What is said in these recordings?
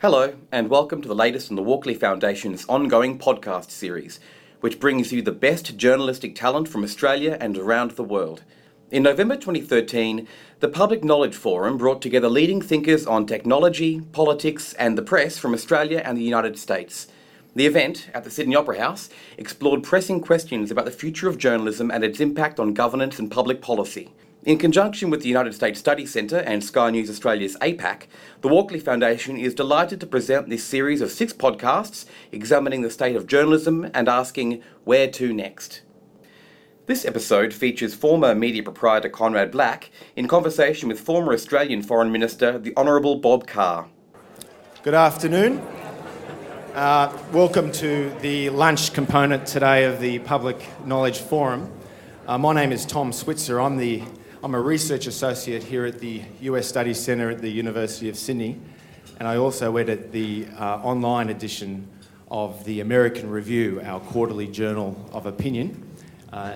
Hello, and welcome to the latest in the Walkley Foundation's ongoing podcast series, which brings you the best journalistic talent from Australia and around the world. In November 2013, the Public Knowledge Forum brought together leading thinkers on technology, politics, and the press from Australia and the United States. The event, at the Sydney Opera House, explored pressing questions about the future of journalism and its impact on governance and public policy. In conjunction with the United States Study Centre and Sky News Australia's APAC, the Walkley Foundation is delighted to present this series of six podcasts examining the state of journalism and asking where to next. This episode features former media proprietor Conrad Black in conversation with former Australian Foreign Minister, the Honourable Bob Carr. Good afternoon. Uh, welcome to the lunch component today of the Public Knowledge Forum. Uh, my name is Tom Switzer. I'm the I'm a research associate here at the US Studies Centre at the University of Sydney, and I also edit the uh, online edition of the American Review, our quarterly journal of opinion. Uh,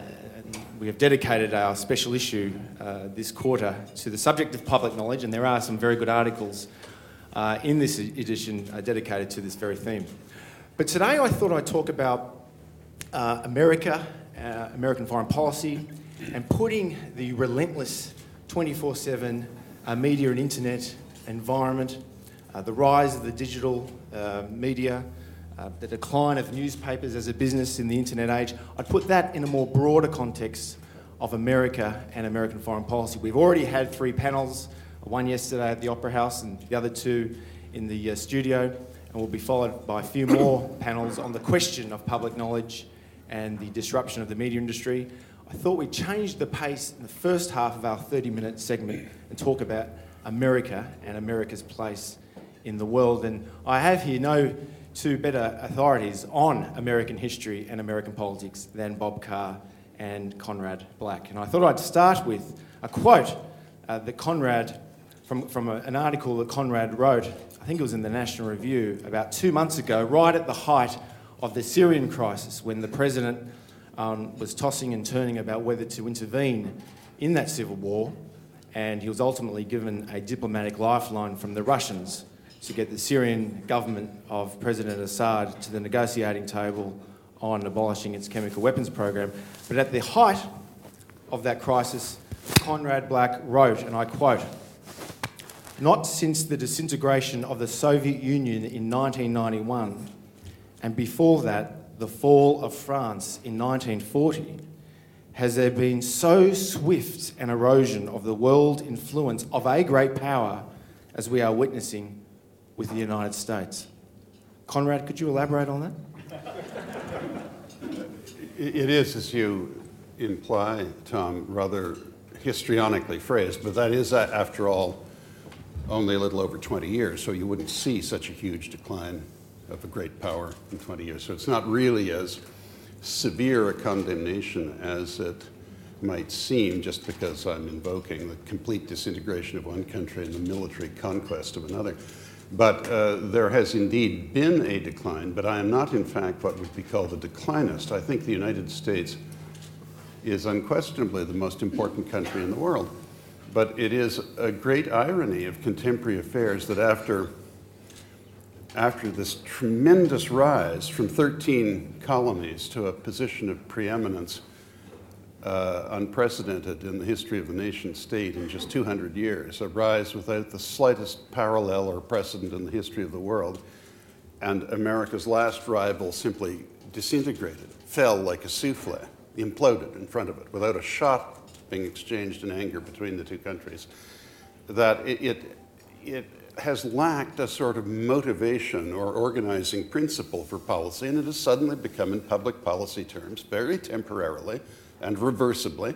we have dedicated our special issue uh, this quarter to the subject of public knowledge, and there are some very good articles uh, in this edition uh, dedicated to this very theme. But today I thought I'd talk about uh, America, American foreign policy, and putting the relentless 24 7 uh, media and internet environment, uh, the rise of the digital uh, media, uh, the decline of newspapers as a business in the internet age, I'd put that in a more broader context of America and American foreign policy. We've already had three panels, one yesterday at the Opera House and the other two in the uh, studio, and we'll be followed by a few more panels on the question of public knowledge and the disruption of the media industry. I thought we'd change the pace in the first half of our 30 minute segment and talk about America and America's place in the world. And I have here no two better authorities on American history and American politics than Bob Carr and Conrad Black. And I thought I'd start with a quote uh, that Conrad, from, from a, an article that Conrad wrote, I think it was in the National Review, about two months ago, right at the height of the Syrian crisis, when the president um, was tossing and turning about whether to intervene in that civil war, and he was ultimately given a diplomatic lifeline from the Russians to get the Syrian government of President Assad to the negotiating table on abolishing its chemical weapons program. But at the height of that crisis, Conrad Black wrote, and I quote, not since the disintegration of the Soviet Union in 1991, and before that, the fall of France in 1940, has there been so swift an erosion of the world influence of a great power as we are witnessing with the United States? Conrad, could you elaborate on that? It is, as you imply, Tom, rather histrionically phrased, but that is, after all, only a little over 20 years, so you wouldn't see such a huge decline of a great power in 20 years. So it's not really as severe a condemnation as it might seem just because I'm invoking the complete disintegration of one country and the military conquest of another. But uh, there has indeed been a decline, but I am not, in fact, what would be called a declinist. I think the United States is unquestionably the most important country in the world. But it is a great irony of contemporary affairs that after after this tremendous rise from 13 colonies to a position of preeminence uh, unprecedented in the history of the nation state in just 200 years, a rise without the slightest parallel or precedent in the history of the world. And America's last rival simply disintegrated, fell like a souffle, imploded in front of it without a shot being exchanged in anger between the two countries. That it, it, it has lacked a sort of motivation or organizing principle for policy, and it has suddenly become, in public policy terms, very temporarily and reversibly,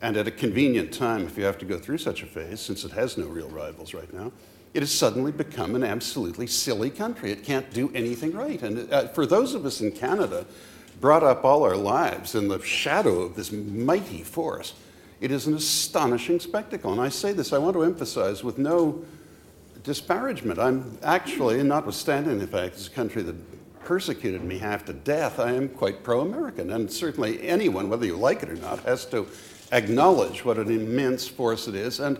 and at a convenient time if you have to go through such a phase, since it has no real rivals right now, it has suddenly become an absolutely silly country. It can't do anything right. And uh, for those of us in Canada, brought up all our lives in the shadow of this mighty force, it is an astonishing spectacle. And I say this, I want to emphasize with no disparagement. I'm actually, notwithstanding the fact it's a country that persecuted me half to death, I am quite pro American. And certainly anyone, whether you like it or not, has to acknowledge what an immense force it is. And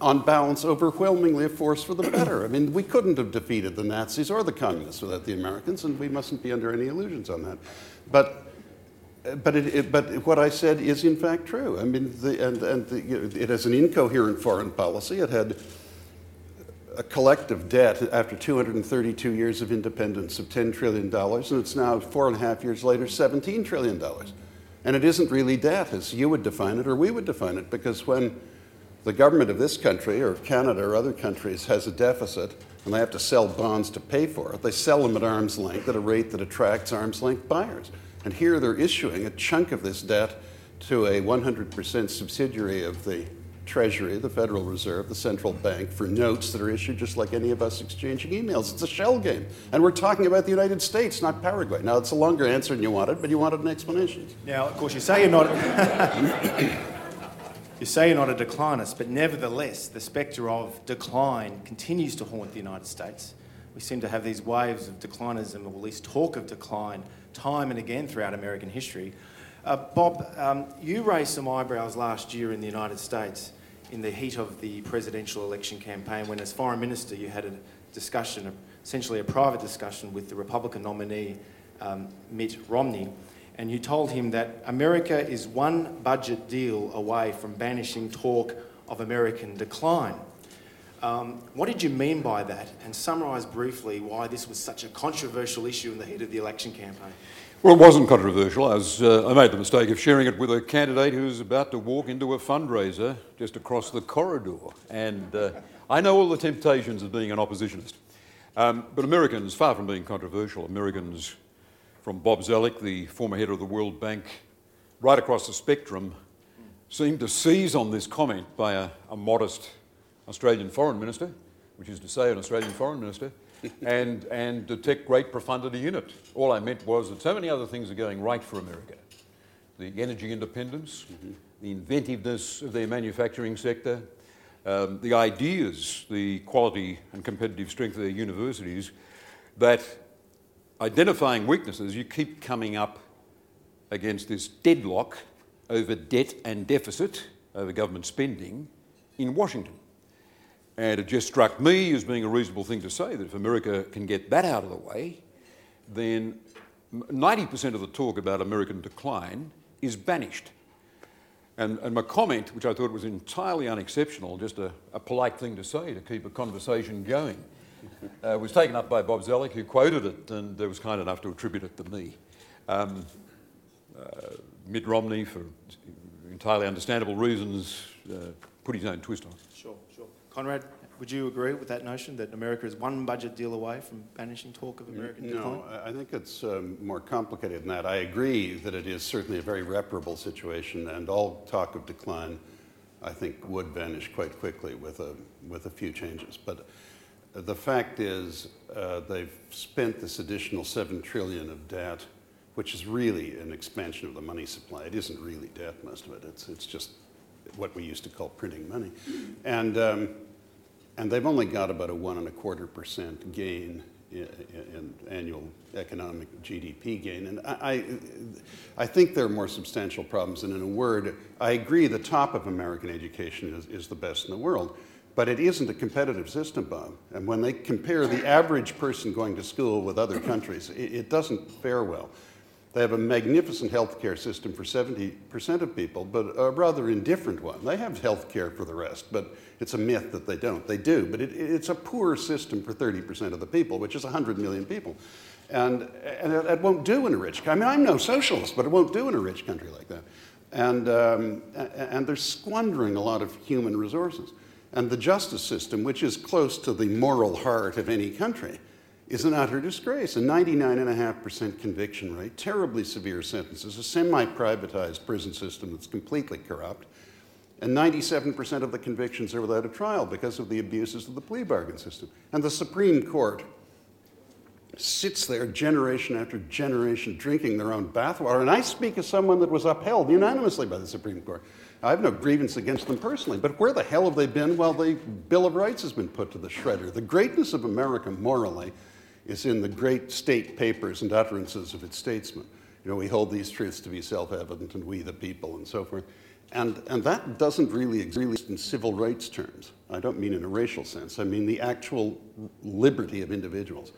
on balance, overwhelmingly a force for the better. I mean, we couldn't have defeated the Nazis or the communists without the Americans, and we mustn't be under any illusions on that. But but, it, it, but what I said is in fact true. I mean, the, and, and the, it has an incoherent foreign policy. It had a collective debt after 232 years of independence of $10 trillion, and it's now four and a half years later, $17 trillion. And it isn't really debt as you would define it or we would define it, because when the government of this country or Canada or other countries has a deficit and they have to sell bonds to pay for it, they sell them at arm's length at a rate that attracts arm's length buyers. And here they're issuing a chunk of this debt to a 100% subsidiary of the Treasury, the Federal Reserve, the central bank, for notes that are issued just like any of us exchanging emails. It's a shell game. And we're talking about the United States, not Paraguay. Now, it's a longer answer than you wanted, but you wanted an explanation. Now, of course, you say you're not. you say you're not a declinist, but nevertheless, the spectre of decline continues to haunt the United States. We seem to have these waves of declinism, or at least talk of decline, time and again throughout American history. Uh, Bob, um, you raised some eyebrows last year in the United States in the heat of the presidential election campaign when, as foreign minister, you had a discussion, essentially a private discussion with the Republican nominee, um, Mitt Romney, and you told him that America is one budget deal away from banishing talk of American decline. Um, what did you mean by that? And summarise briefly why this was such a controversial issue in the heat of the election campaign. Well, it wasn't controversial. I, was, uh, I made the mistake of sharing it with a candidate who was about to walk into a fundraiser just across the corridor. And uh, I know all the temptations of being an oppositionist. Um, but Americans, far from being controversial, Americans from Bob Zoellick, the former head of the World Bank, right across the spectrum, seemed to seize on this comment by a, a modest Australian foreign minister, which is to say an Australian foreign minister, and, and detect great profundity in it. All I meant was that so many other things are going right for America. The energy independence, mm-hmm. the inventiveness of their manufacturing sector, um, the ideas, the quality and competitive strength of their universities, that identifying weaknesses, you keep coming up against this deadlock over debt and deficit, over government spending in Washington. And it just struck me as being a reasonable thing to say that if America can get that out of the way, then 90% of the talk about American decline is banished. And, and, my comment, which I thought was entirely unexceptional, just a, a polite thing to say to keep a conversation going, uh, was taken up by Bob Zoellick, who quoted it and was kind enough to attribute it to me. Um, uh, Mitt Romney, for entirely understandable reasons, uh, put his own twist on it. Conrad, would you agree with that notion that America is one budget deal away from banishing talk of American no, decline? No, I think it's um, more complicated than that. I agree that it is certainly a very reparable situation, and all talk of decline, I think, would vanish quite quickly with a, with a few changes. But the fact is, uh, they've spent this additional seven trillion of debt, which is really an expansion of the money supply. It isn't really debt, most of it. It's, it's just what we used to call printing money. And um, and they've only got about a one and a quarter percent gain in, in, annual economic GDP gain. And I, I, think there are more substantial problems. And in a word, I agree the top of American education is, is the best in the world. But it isn't a competitive system, Bob. And when they compare the average person going to school with other countries, it, it doesn't fare well. They have a magnificent healthcare system for 70% of people, but a rather indifferent one. They have healthcare for the rest, but it's a myth that they don't. They do, but it, it's a poor system for 30% of the people, which is 100 million people. And, and it, it, won't do in a rich country. I mean, I'm no socialist, but it won't do in a rich country like that. And, um, and they're squandering a lot of human resources. And the justice system, which is close to the moral heart of any country, is an utter disgrace. A 99.5% conviction rate, terribly severe sentences, a semi privatized prison system that's completely corrupt, and 97% of the convictions are without a trial because of the abuses of the plea bargain system. And the Supreme Court sits there generation after generation drinking their own bathwater. And I speak as someone that was upheld unanimously by the Supreme Court. I have no grievance against them personally, but where the hell have they been while the Bill of Rights has been put to the shredder? The greatness of America morally is in the great state papers and utterances of its statesmen. You know, we hold these truths to be self evident, and we the people, and so forth. And, and that doesn't really exist in civil rights terms. I don't mean in a racial sense, I mean the actual liberty of individuals.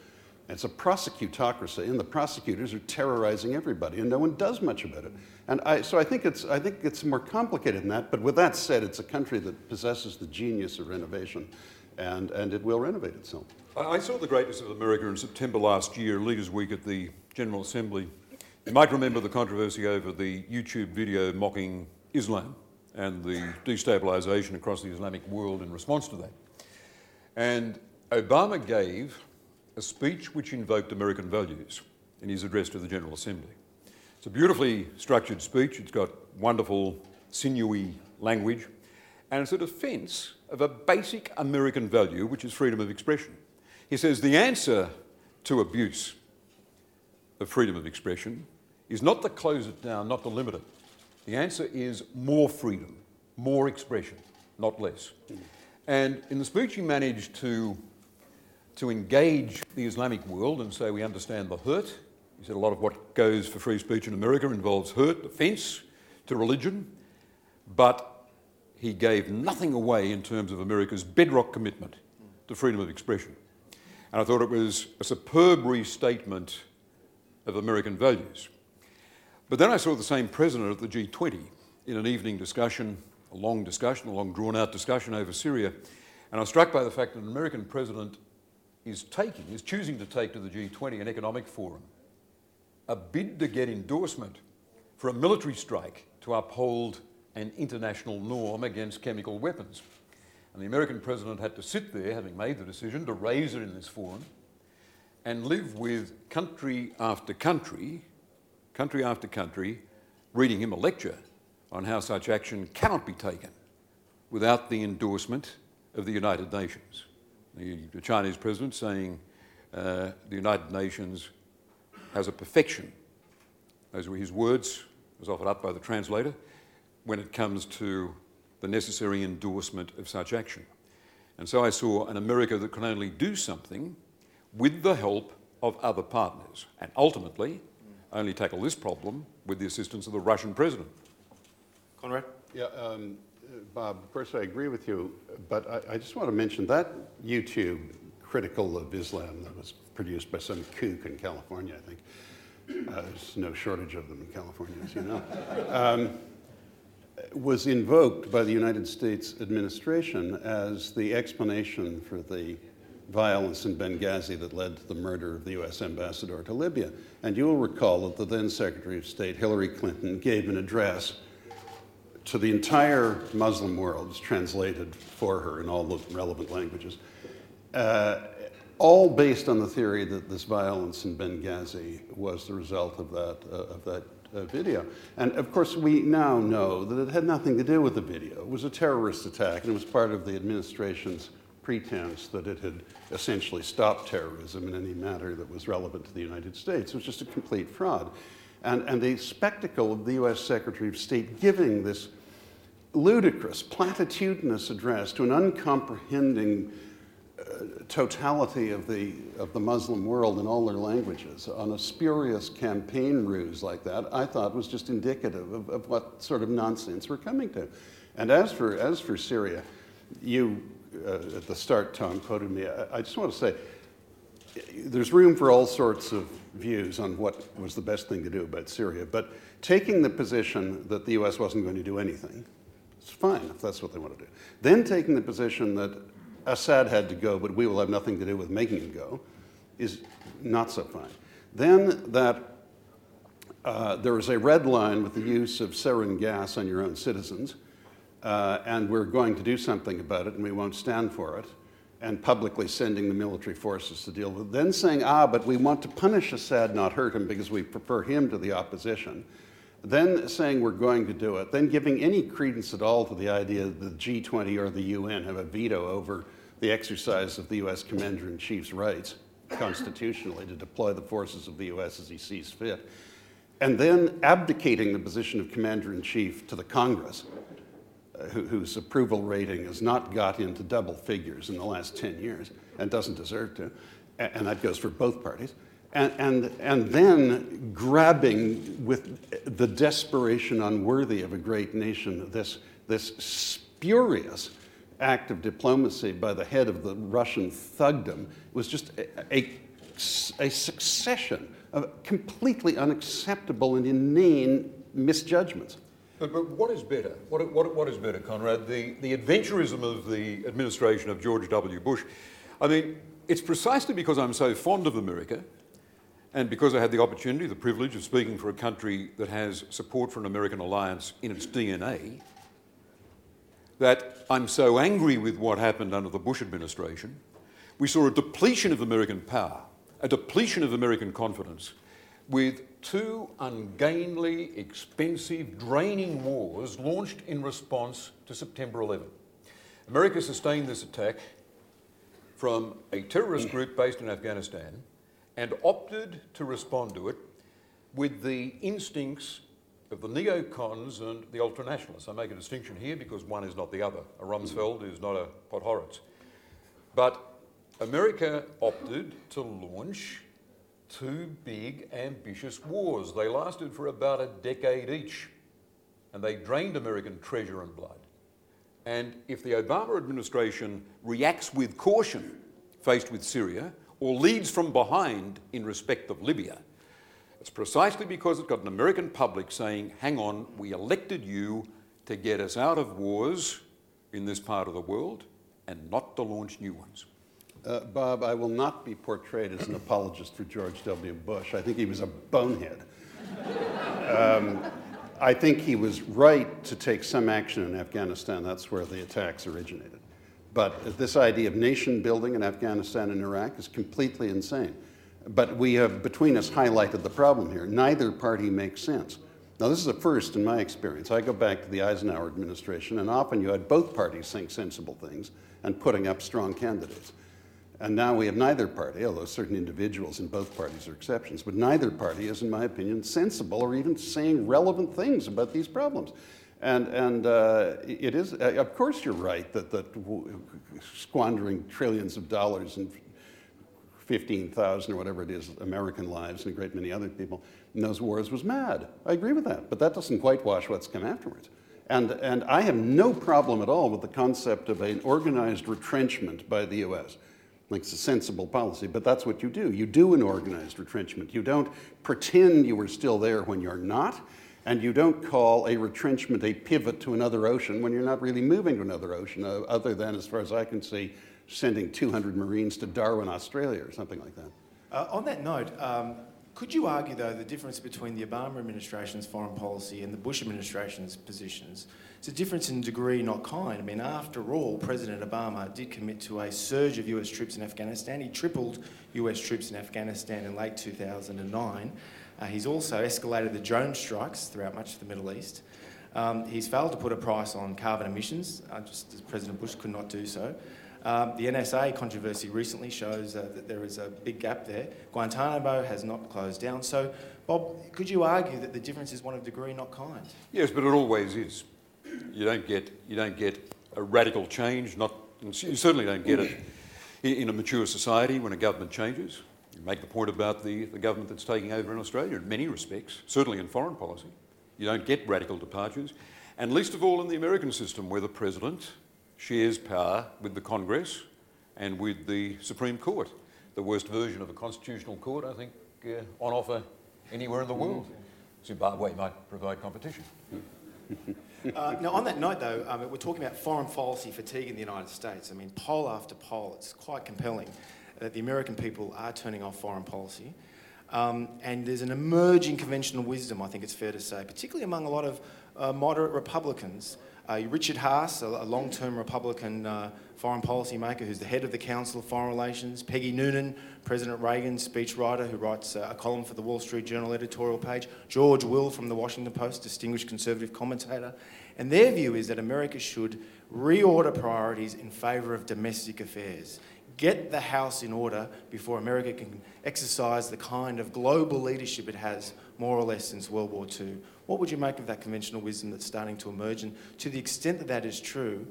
It's a prosecutocracy, and the prosecutors are terrorizing everybody, and no one does much about it. And I, so I think, it's, I think it's more complicated than that, but with that said, it's a country that possesses the genius of renovation, and, and it will renovate itself. I saw the greatness of America in September last year, Leaders' Week at the General Assembly. You might remember the controversy over the YouTube video mocking Islam and the destabilisation across the Islamic world in response to that. And Obama gave a speech which invoked American values in his address to the General Assembly. It's a beautifully structured speech, it's got wonderful, sinewy language, and it's a defence of a basic American value, which is freedom of expression. He says the answer to abuse of freedom of expression is not to close it down, not to limit it. The answer is more freedom, more expression, not less. And in the speech, he managed to, to engage the Islamic world and say we understand the hurt. He said a lot of what goes for free speech in America involves hurt, offence to religion, but he gave nothing away in terms of America's bedrock commitment to freedom of expression. And I thought it was a superb restatement of American values. But then I saw the same president at the G20 in an evening discussion, a long discussion, a long drawn out discussion over Syria. And I was struck by the fact that an American president is taking, is choosing to take to the G20, an economic forum, a bid to get endorsement for a military strike to uphold an international norm against chemical weapons. And the American president had to sit there, having made the decision to raise it in this forum, and live with country after country, country after country, reading him a lecture on how such action cannot be taken without the endorsement of the United Nations. The, the Chinese president saying uh, the United Nations has a perfection. Those were his words, was offered up by the translator, when it comes to the necessary endorsement of such action. And so I saw an America that can only do something with the help of other partners, and ultimately only tackle this problem with the assistance of the Russian president. Conrad? Yeah, um, Bob, of course I agree with you, but I, I just want to mention that YouTube critical of Islam that was produced by some kook in California, I think. Uh, there's no shortage of them in California, as you know. Um, was invoked by the United States administration as the explanation for the violence in Benghazi that led to the murder of the US ambassador to Libya. And you will recall that the then Secretary of State, Hillary Clinton, gave an address to the entire Muslim world, translated for her in all the relevant languages, uh, all based on the theory that this violence in Benghazi was the result of that, uh, of that uh, video. And of course, we now know that it had nothing to do with the video. It was a terrorist attack, and it was part of the administration's pretense that it had essentially stopped terrorism in any matter that was relevant to the United States. It was just a complete fraud. And, and the spectacle of the US Secretary of State giving this ludicrous, platitudinous address to an uncomprehending totality of the, of the Muslim world in all their languages on a spurious campaign ruse like that, I thought was just indicative of, of what sort of nonsense we're coming to. And as for, as for Syria, you uh, at the start, Tom quoted me. I, I just want to say there's room for all sorts of views on what was the best thing to do about Syria, but taking the position that the US wasn't going to do anything, it's fine if that's what they want to do. Then taking the position that Assad had to go, but we will have nothing to do with making him go, is not so fine. Then that uh, there is a red line with the use of sarin gas on your own citizens, uh, and we're going to do something about it, and we won't stand for it, and publicly sending the military forces to deal with it. Then saying, ah, but we want to punish Assad, not hurt him, because we prefer him to the opposition. Then saying we're going to do it. Then giving any credence at all to the idea that the G20 or the UN have a veto over the exercise of the US Commander in Chief's rights constitutionally to deploy the forces of the US as he sees fit. And then abdicating the position of Commander in Chief to the Congress uh, whose approval rating has not got into double figures in the last 10 years and doesn't deserve to, and that goes for both parties, And, and, and then grabbing with the desperation unworthy of a great nation this, this spurious act of diplomacy by the head of the Russian thugdom was just a, a, a succession of completely unacceptable and inane misjudgments. But, but what is better? What, what, what is better, Conrad? The, the adventurism of the administration of George W. Bush. I mean, it's precisely because I'm so fond of America and because I had the opportunity, the privilege of speaking for a country that has support for an American alliance in its DNA that I'm so angry with what happened under the Bush administration. We saw a depletion of American power, a depletion of American confidence, with two ungainly, expensive, draining wars launched in response to September 11. America sustained this attack from a terrorist group based in Afghanistan and opted to respond to it with the instincts of the neocons and the ultranationalists. I make a distinction here because one is not the other. A Rumsfeld is not a Podhoretz. But America opted to launch two big, ambitious wars. They lasted for about a decade each, and they drained American treasure and blood. And if the Obama administration reacts with caution faced with Syria, or leads from behind in respect of Libya, it's precisely because it's got an American public saying, hang on, we elected you to get us out of wars in this part of the world and not to launch new ones. Uh, Bob, I will not be portrayed as an apologist for George W. Bush. I think he was a bonehead. Um, I think he was right to take some action in Afghanistan. That's where the attacks originated. But this idea of nation building in Afghanistan and Iraq is completely insane. But we have, between us, highlighted the problem here. Neither party makes sense. Now, this is a first in my experience. I go back to the Eisenhower administration, and often you had both parties saying sensible things and putting up strong candidates. And now we have neither party, although certain individuals in both parties are exceptions, but neither party is, in my opinion, sensible or even saying relevant things about these problems. And, and uh, it is, uh, of course, you're right that, that squandering trillions of dollars and 15,000 or whatever it is American lives and a great many other people in those wars was mad. I agree with that, but that doesn't whitewash what's come afterwards. And, and I have no problem at all with the concept of an organized retrenchment by the US like it's a sensible policy, but that's what you do. You do an organized retrenchment. You don't pretend you were still there when you're not, and you don't call a retrenchment a pivot to another ocean when you're not really moving to another ocean, uh, other than, as far as I can see, sending 200 Marines to Darwin, Australia, or something like that. Uh, on that note, um, could you argue, though, the difference between the Obama administration's foreign policy and the Bush administration's positions? It's a difference in degree, not kind. I mean, after all, President Obama did commit to a surge of US troops in Afghanistan. He tripled US troops in Afghanistan in late 2009. Uh, he's also escalated the drone strikes throughout much of the Middle East. Um, he's failed to put a price on carbon emissions, uh, just as President Bush could not do so. Um, the NSA controversy recently shows uh, that there is a big gap there. Guantanamo has not closed down. So, Bob, could you argue that the difference is one of degree, not kind? Yes, but it always is. You don't get, you don't get a radical change, not, you certainly don't get it in a mature society when a government changes. You make the point about the, the government that's taking over in Australia in many respects, certainly in foreign policy. You don't get radical departures. And least of all in the American system, where the president shares power with the Congress and with the Supreme Court, the worst version of a constitutional court, I think, uh, on offer anywhere in the world. Zimbabwe might provide competition. Uh, now, on that note, though, um, we're talking about foreign policy fatigue in the United States. I mean, poll after poll, it's quite compelling that the American people are turning off foreign policy. Um, and there's an emerging conventional wisdom, I think it's fair to say, particularly among a lot of uh, moderate Republicans. Uh, Richard Haass, a, a long term Republican uh, foreign policy maker who's the head of the Council of Foreign Relations, Peggy Noonan, President Reagan's speechwriter who writes uh, a column for the Wall Street Journal editorial page, George Will from the Washington Post, distinguished conservative commentator. And their view is that America should reorder priorities in favour of domestic affairs. Get the house in order before America can exercise the kind of global leadership it has more or less since World War II. What would you make of that conventional wisdom that's starting to emerge? And to the extent that that is true,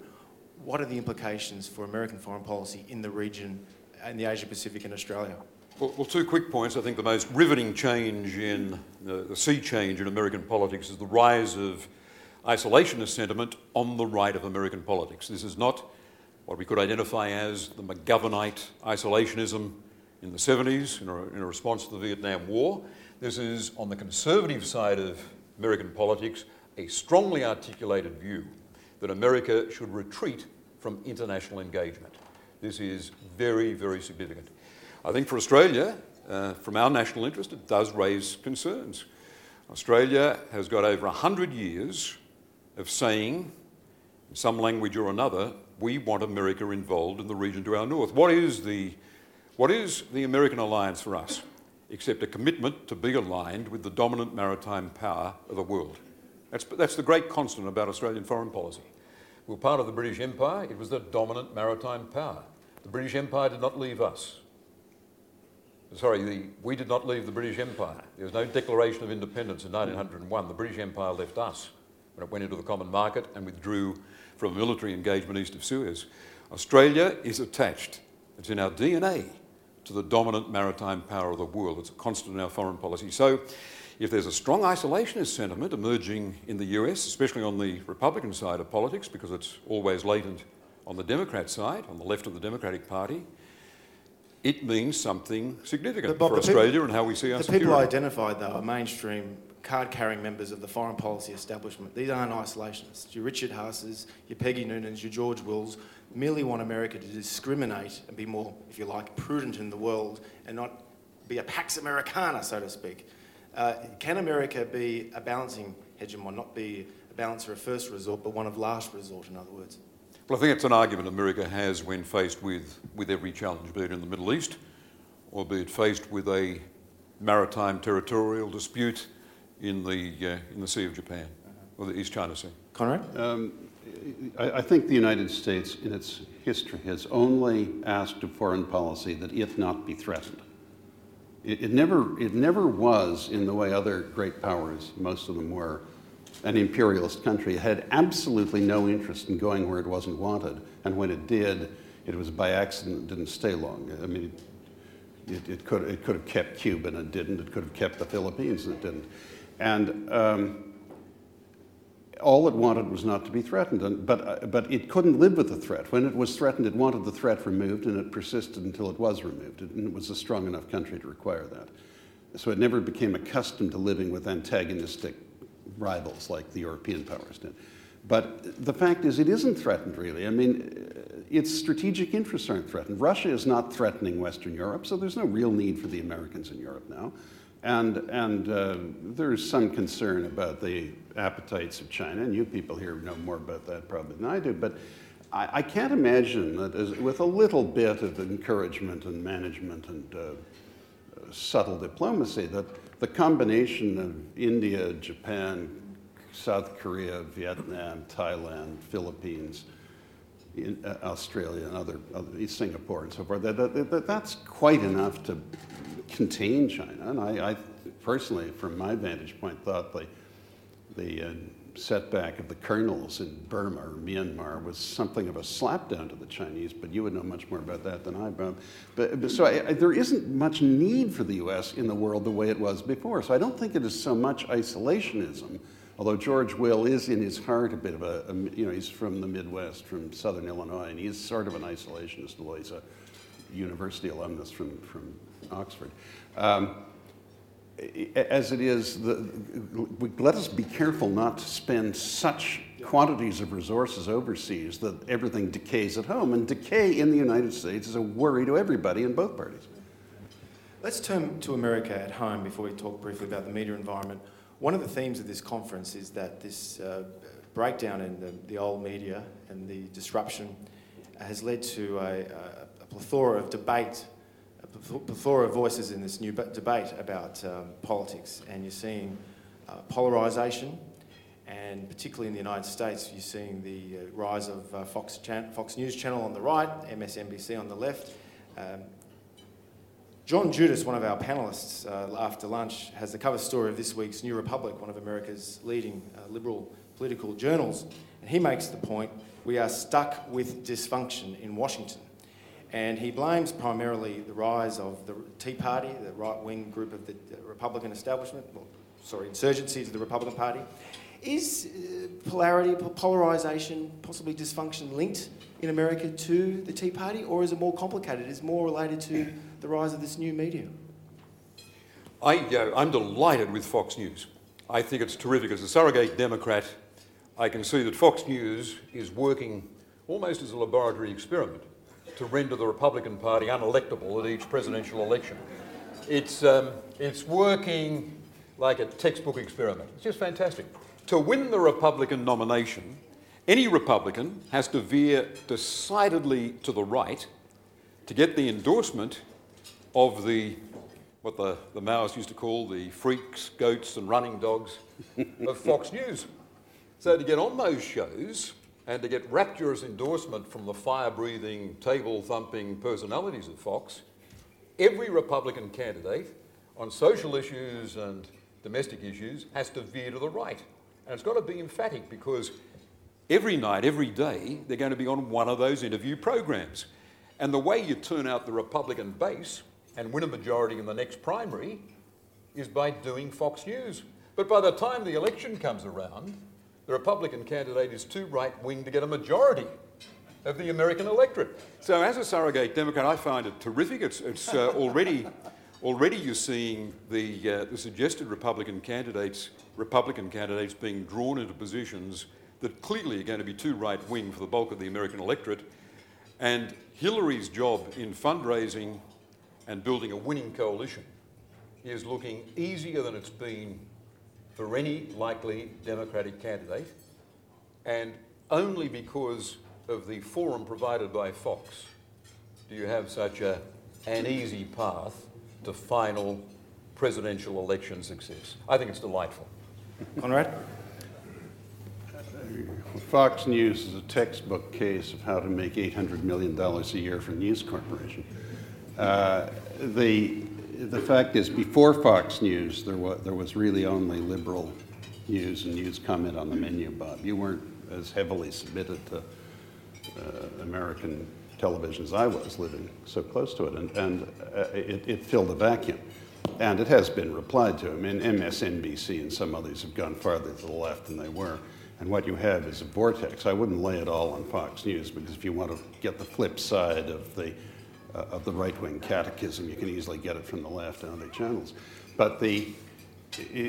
what are the implications for American foreign policy in the region, in the Asia Pacific and Australia? Well, well, two quick points. I think the most riveting change in uh, the sea change in American politics is the rise of isolationist sentiment on the right of American politics. This is not what we could identify as the McGovernite isolationism in the 70s in a, in a response to the Vietnam War. This is, on the conservative side of American politics, a strongly articulated view that America should retreat from international engagement. This is very, very significant. I think for Australia, uh, from our national interest, it does raise concerns. Australia has got over 100 years of saying, in some language or another, we want America involved in the region to our north. What is the, what is the American alliance for us, except a commitment to be aligned with the dominant maritime power of the world? That's, that's the great constant about Australian foreign policy. We were part of the British Empire, it was the dominant maritime power. The British Empire did not leave us. Sorry, the, we did not leave the British Empire. There was no declaration of independence in 1901. The British Empire left us when it went into the common market and withdrew from military engagement east of Suez. Australia is attached, it's in our DNA, to the dominant maritime power of the world. It's a constant in our foreign policy. So, if there's a strong isolationist sentiment emerging in the US, especially on the Republican side of politics, because it's always latent on the Democrat side, on the left of the Democratic Party, it means something significant Bob, for Australia people- and how we see our The security. people identified, though, are mainstream card-carrying members of the foreign policy establishment. These aren't isolationists. Your Richard Haases, your Peggy Noonans, your George Wills merely want America to discriminate and be more, if you like, prudent in the world and not be a Pax Americana, so to speak. Uh, can America be a balancing hegemon, not be a balancer of first resort, but one of last resort, in other words? Well, I think it's an argument America has when faced with, with every challenge, be it in the Middle East or be it faced with a maritime territorial dispute in the, uh, in the Sea of Japan or the East China Sea. Conrad? I, I think the United States, in its history, has only asked of foreign policy that it not be threatened. It, it never, it never was, in the way other great powers, most of them were, an imperialist country. Had absolutely no interest in going where it wasn't wanted, and when it did, it was by accident. Didn't stay long. I mean, it, it, could, it could have kept Cuba and it didn't. It could have kept the Philippines and it didn't. And um, all it wanted was not to be threatened, and, but, uh, but it couldn't live with the threat. When it was threatened, it wanted the threat removed, and it persisted until it was removed. It, and it was a strong enough country to require that. So it never became accustomed to living with antagonistic rivals like the European powers did. But the fact is, it isn't threatened really. I mean, its strategic interests aren't threatened. Russia is not threatening Western Europe, so there's no real need for the Americans in Europe now. And, and uh, there's some concern about the appetites of China, and you people here know more about that probably than I do. But I, I can't imagine that as, with a little bit of encouragement and management and uh, subtle diplomacy, that the combination of India, Japan, South Korea, Vietnam, Thailand, Philippines, in, uh, Australia, and other, other, Singapore, and so forth, that, that, that, that's quite enough to contain China. And I, I personally, from my vantage point, thought the, the uh, setback of the colonels in Burma or Myanmar was something of a slapdown to the Chinese, but you would know much more about that than I. But, but so I, I, there isn't much need for the U.S. in the world the way it was before. So I don't think it is so much isolationism, although George Will is in his heart a bit of a, a you know, he's from the Midwest, from southern Illinois, and he's sort of an isolationist, although he's a university alumnus from, from Oxford. Um, as it is, the, let us be careful not to spend such quantities of resources overseas that everything decays at home. And decay in the United States is a worry to everybody in both parties. Let's turn to America at home before we talk briefly about the media environment. One of the themes of this conference is that this uh, breakdown in the, the, old media and the disruption has led to a, a plethora of debate a plethora of voices in this new debate about um, politics, and you're seeing uh, polarisation, and particularly in the United States, you're seeing the uh, rise of uh, Fox, Chan- Fox News Channel on the right, MSNBC on the left. Um, John Judis, one of our panellists uh, after lunch, has the cover story of this week's New Republic, one of America's leading uh, liberal political journals, and he makes the point we are stuck with dysfunction in Washington. And he blames primarily the rise of the Tea Party, the right wing group of the Republican establishment, well, sorry, insurgencies of the Republican Party. Is uh, polarity, polarisation, possibly dysfunction linked in America to the Tea Party, or is it more complicated? Is it more related to the rise of this new media? I, uh, I'm delighted with Fox News. I think it's terrific. As a surrogate Democrat, I can see that Fox News is working almost as a laboratory experiment to render the Republican Party unelectable at each presidential election. It's, um, it's working like a textbook experiment. It's just fantastic. To win the Republican nomination, any Republican has to veer decidedly to the right to get the endorsement of the what the, the Maoists used to call the freaks, goats, and running dogs of Fox News. So to get on those shows and to get rapturous endorsement from the fire breathing, table thumping personalities of Fox, every Republican candidate on social issues and domestic issues has to veer to the right. And it's got to be emphatic because every night, every day, they're going to be on one of those interview programs. And the way you turn out the Republican base and win a majority in the next primary is by doing Fox News. But by the time the election comes around, the Republican candidate is too right wing to get a majority of the American electorate. So, as a surrogate Democrat, I find it terrific. It's, it's uh, already, already you're seeing the, uh, the suggested Republican candidates, Republican candidates being drawn into positions that clearly are going to be too right wing for the bulk of the American electorate. And Hillary's job in fundraising and building a winning coalition is looking easier than it's been for any likely Democratic candidate, and only because of the forum provided by Fox do you have such a, an easy path to final presidential election success. I think it's delightful. Conrad? Fox News is a textbook case of how to make $800 million a year for News Corporation. Uh, the, the fact is, before Fox News, there was, there was really only liberal news and news comment on the menu, Bob. You weren't as heavily submitted to uh, American television as I was, living so close to it, and, and uh, it, it, filled a vacuum. And it has been replied to. I mean, MSNBC and some others have gone farther to the left than they were. And what you have is a vortex. I wouldn't lay it all on Fox News because if you want to get the flip side of the uh, of the right-wing catechism. You can easily get it from the left and other channels. But the,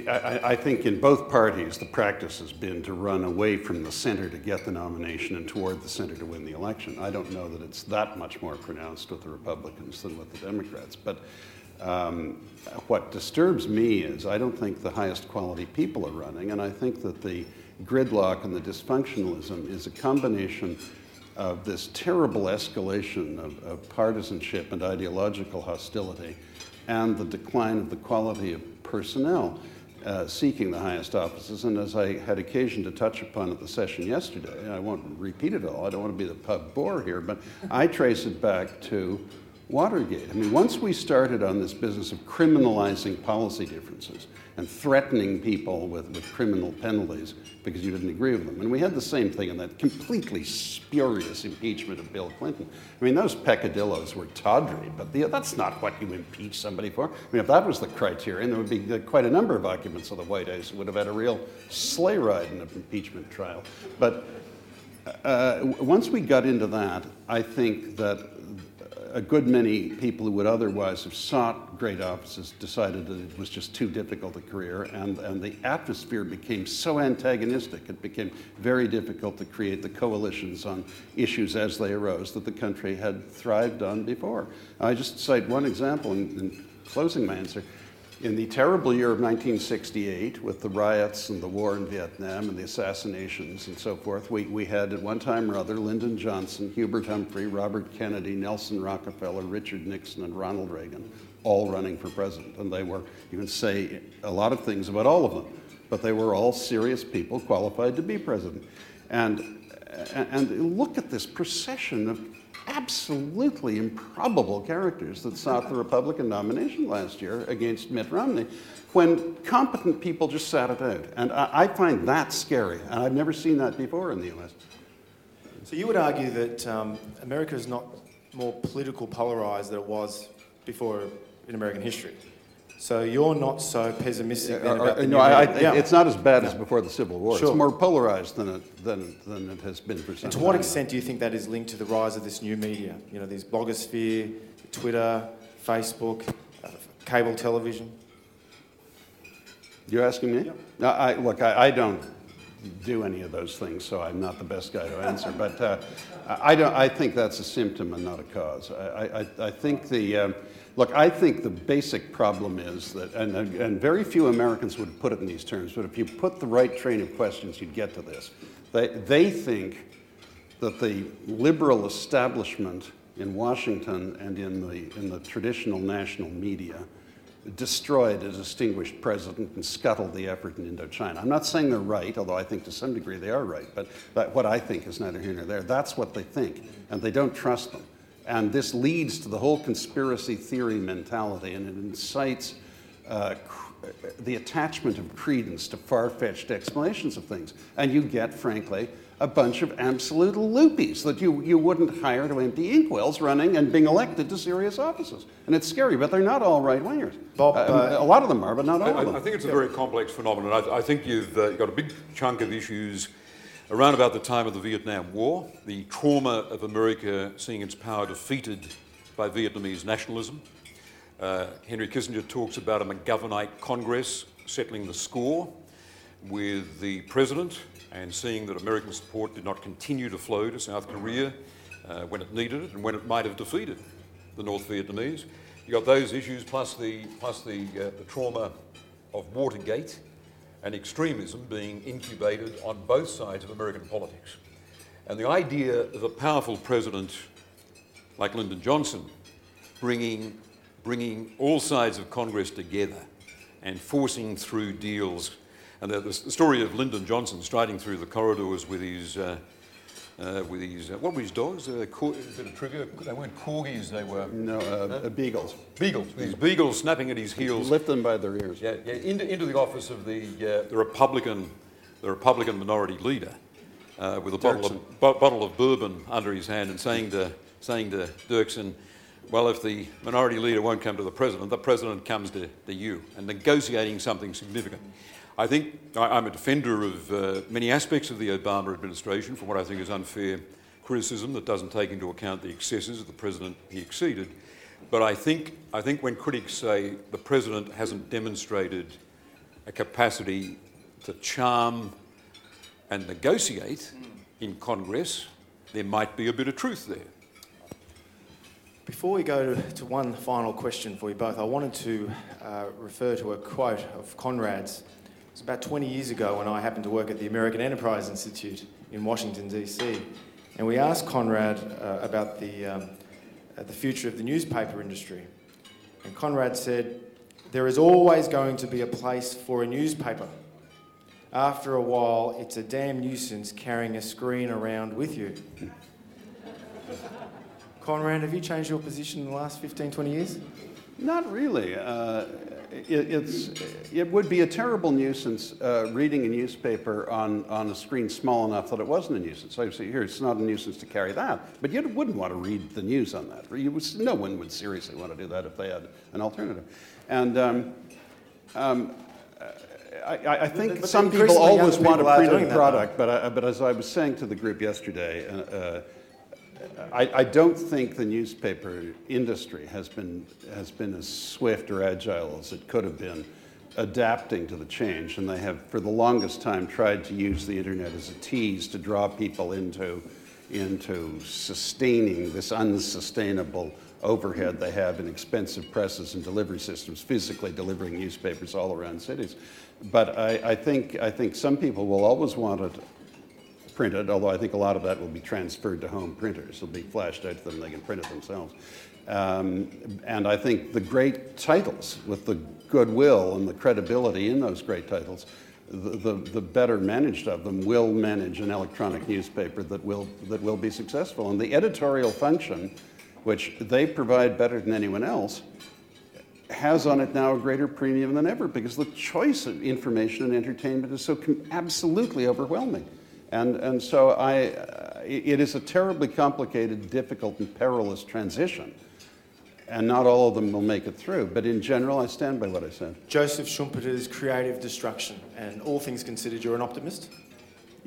I, I, think in both parties, the practice has been to run away from the center to get the nomination and toward the center to win the election. I don't know that it's that much more pronounced with the Republicans than with the Democrats. But um, what disturbs me is I don't think the highest quality people are running, and I think that the gridlock and the dysfunctionalism is a combination of this terrible escalation of, of, partisanship and ideological hostility and the decline of the quality of personnel uh, seeking the highest offices. And as I had occasion to touch upon at the session yesterday, I won't repeat it all, I don't want to be the pub bore here, but I trace it back to Watergate. I mean, once we started on this business of criminalizing policy differences and threatening people with, with criminal penalties because you didn't agree with them, and we had the same thing in that completely spurious impeachment of Bill Clinton. I mean, those peccadillos were tawdry, but the, that's not what you impeach somebody for. I mean, if that was the criterion, there would be quite a number of occupants of the White House who would have had a real sleigh ride in an impeachment trial. But uh, once we got into that, I think that a good many people who would otherwise have sought great offices decided that it was just too difficult a career, and, and the atmosphere became so antagonistic, it became very difficult to create the coalitions on issues as they arose that the country had thrived on before. I just cite one example in, in closing my answer. In the terrible year of 1968, with the riots and the war in Vietnam and the assassinations and so forth, we, we had at one time or other Lyndon Johnson, Hubert Humphrey, Robert Kennedy, Nelson Rockefeller, Richard Nixon, and Ronald Reagan all running for president. And they were, you can say a lot of things about all of them, but they were all serious people qualified to be president. And, and look at this procession of absolutely improbable characters that sought the Republican nomination last year against Mitt Romney when competent people just sat it out. And I, I find that scary, and I've never seen that before in the US. So you would argue that um, America is not more political polarised than it was before in American history. So you're not so pessimistic then Or- about the no, new I. I, Yeah. it's not as bad as before the Civil War. Sure. It's more polarized than it, than, than it has been for some And to what time. extent do you think that is linked to the rise of this new media? You know, these blogosphere, Twitter, Facebook, uh, cable television. You're asking me? No, I, look, I, I don't do any of those things, so I'm not the best guy to answer. But uh, I, don't, I think that's a symptom and not a cause. I, I, I think the, um, look, I think the basic problem is that, and, and very few Americans would put it in these terms, but if you put the right train of questions, you'd get to this. They, they think that the liberal establishment in Washington and in the, in the traditional national media destroyed a distinguished president and scuttled the effort in Indochina. I'm not saying they're right, although I think to some degree they are right, but what I think is neither here nor there. That's what they think, and they don't trust them. And this leads to the whole conspiracy theory mentality, and it incites uh, cr- the attachment of credence to far fetched explanations of things. And you get, frankly, a bunch of absolute loopies that you, you wouldn't hire to empty inkwells running and being elected to serious offices. And it's scary, but they're not all right wingers. Bob, uh, a lot of them are, but not all I, of them. I think it's a very complex phenomenon. I, I think you've uh, got a big chunk of issues around about the time of the Vietnam War, the trauma of America seeing its power defeated by Vietnamese nationalism. Uh, Henry Kissinger talks about a McGovernite Congress settling the score with the president and seeing that American support did not continue to flow to South Korea uh, when it needed it and when it might have defeated the North Vietnamese. You got those issues plus the plus the, uh, the trauma of Watergate and extremism being incubated on both sides of American politics. And the idea of a powerful president like Lyndon Johnson bringing, bringing all sides of Congress together and forcing through deals. And the, the story of Lyndon Johnson striding through the corridors with his, uh, uh, with his uh, what were his dogs? Uh, cor- is it a trigger? They weren't corgis, they were no, uh, beagles. beagles. These beagles snapping at his heels. Lift them by their ears. Yeah, yeah into, into the office of the, uh, the Republican, the Republican minority leader, uh, with a bottle of, bo- bottle of bourbon under his hand, and saying to saying to Dirksen, "Well, if the minority leader won't come to the president, the president comes to, to you," and negotiating something significant. I think I, I'm a defender of uh, many aspects of the Obama administration for what I think is unfair criticism that doesn't take into account the excesses of the president he exceeded. But I think, I think when critics say the president hasn't demonstrated a capacity to charm and negotiate in Congress, there might be a bit of truth there. Before we go to, to one final question for you both, I wanted to uh, refer to a quote of Conrad's. Was about 20 years ago when I happened to work at the American Enterprise Institute in Washington, D.C. And we asked Conrad uh, about the, um, uh, the future of the newspaper industry. And Conrad said, There is always going to be a place for a newspaper. After a while, it's a damn nuisance carrying a screen around with you. Conrad, have you changed your position in the last 15, 20 years? Not really. Uh, it, it's, it would be a terrible nuisance uh, reading a newspaper on, on a screen small enough that it wasn't a nuisance. So you see here, it's not a nuisance to carry that, but you wouldn't want to read the news on that. Would, no one would seriously want to do that if they had an alternative. And um, um, I, I, I think But- some people always want a printed product, but, I, but as I was saying to the group yesterday, uh, uh, I, I don't think the newspaper industry has been, has been as swift or agile as it could have been adapting to the change. And they have, for the longest time, tried to use the internet as a tease to draw people into, into sustaining this unsustainable overhead they have in expensive presses and delivery systems, physically delivering newspapers all around cities. But I, I, think, I think some people will always want it printed, although I think a lot of that will be transferred to home printers. It'll be flashed out to them, they can print it themselves. Um, and I think the great titles, with the goodwill and the credibility in those great titles, the, the, the, better managed of them will manage an electronic newspaper that will, that will be successful. And the editorial function, which they provide better than anyone else, has on it now a greater premium than ever because the choice of information and entertainment is so com- absolutely overwhelming. And, and so I, uh, it is a terribly complicated, difficult, and perilous transition. And not all of them will make it through. But in general, I stand by what I said. Joseph Schumpeter's creative destruction, and all things considered, you're an optimist?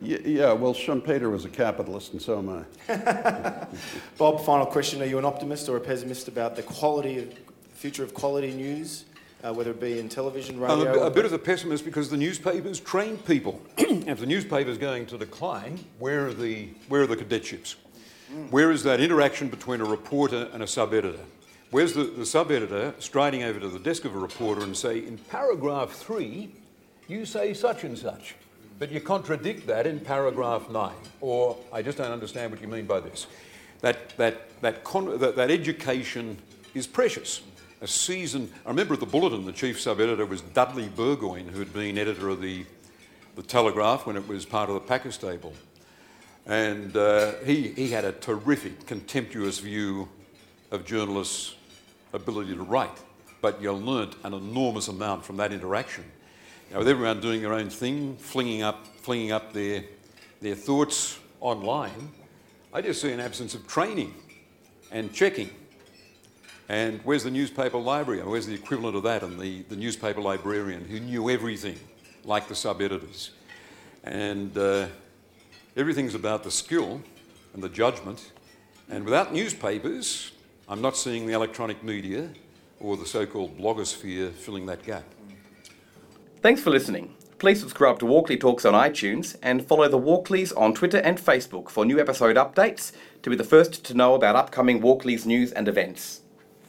Y- yeah, well, Schumpeter was a capitalist, and so am I. Bob, final question. Are you an optimist or a pessimist about the quality of, future of quality news, uh, whether it be in television, radio. I'm a, a bit of a pessimist because the newspapers train people. if the newspaper's going to decline, where are the, where are the cadetships? Where is that interaction between a reporter and a sub-editor? Where's the, the sub-editor striding over to the desk of a reporter and say, in paragraph three, you say such and such, but you contradict that in paragraph nine, or I just don't understand what you mean by this. That, that, that, con- that, that education is precious. A season, I remember at the Bulletin, the chief sub-editor was Dudley Burgoyne, who had been editor of the, the Telegraph when it was part of the Packer stable. And uh, he, he had a terrific, contemptuous view of journalists' ability to write, but you learnt an enormous amount from that interaction. Now, with everyone doing their own thing, flinging up, flinging up their, their thoughts online, I just see an absence of training and checking. And where's the newspaper library? Where's the equivalent of that? And the, the newspaper librarian who knew everything, like the sub editors. And uh, everything's about the skill and the judgment. And without newspapers, I'm not seeing the electronic media or the so called blogosphere filling that gap. Thanks for listening. Please subscribe to Walkley Talks on iTunes and follow the Walkleys on Twitter and Facebook for new episode updates to be the first to know about upcoming Walkleys news and events.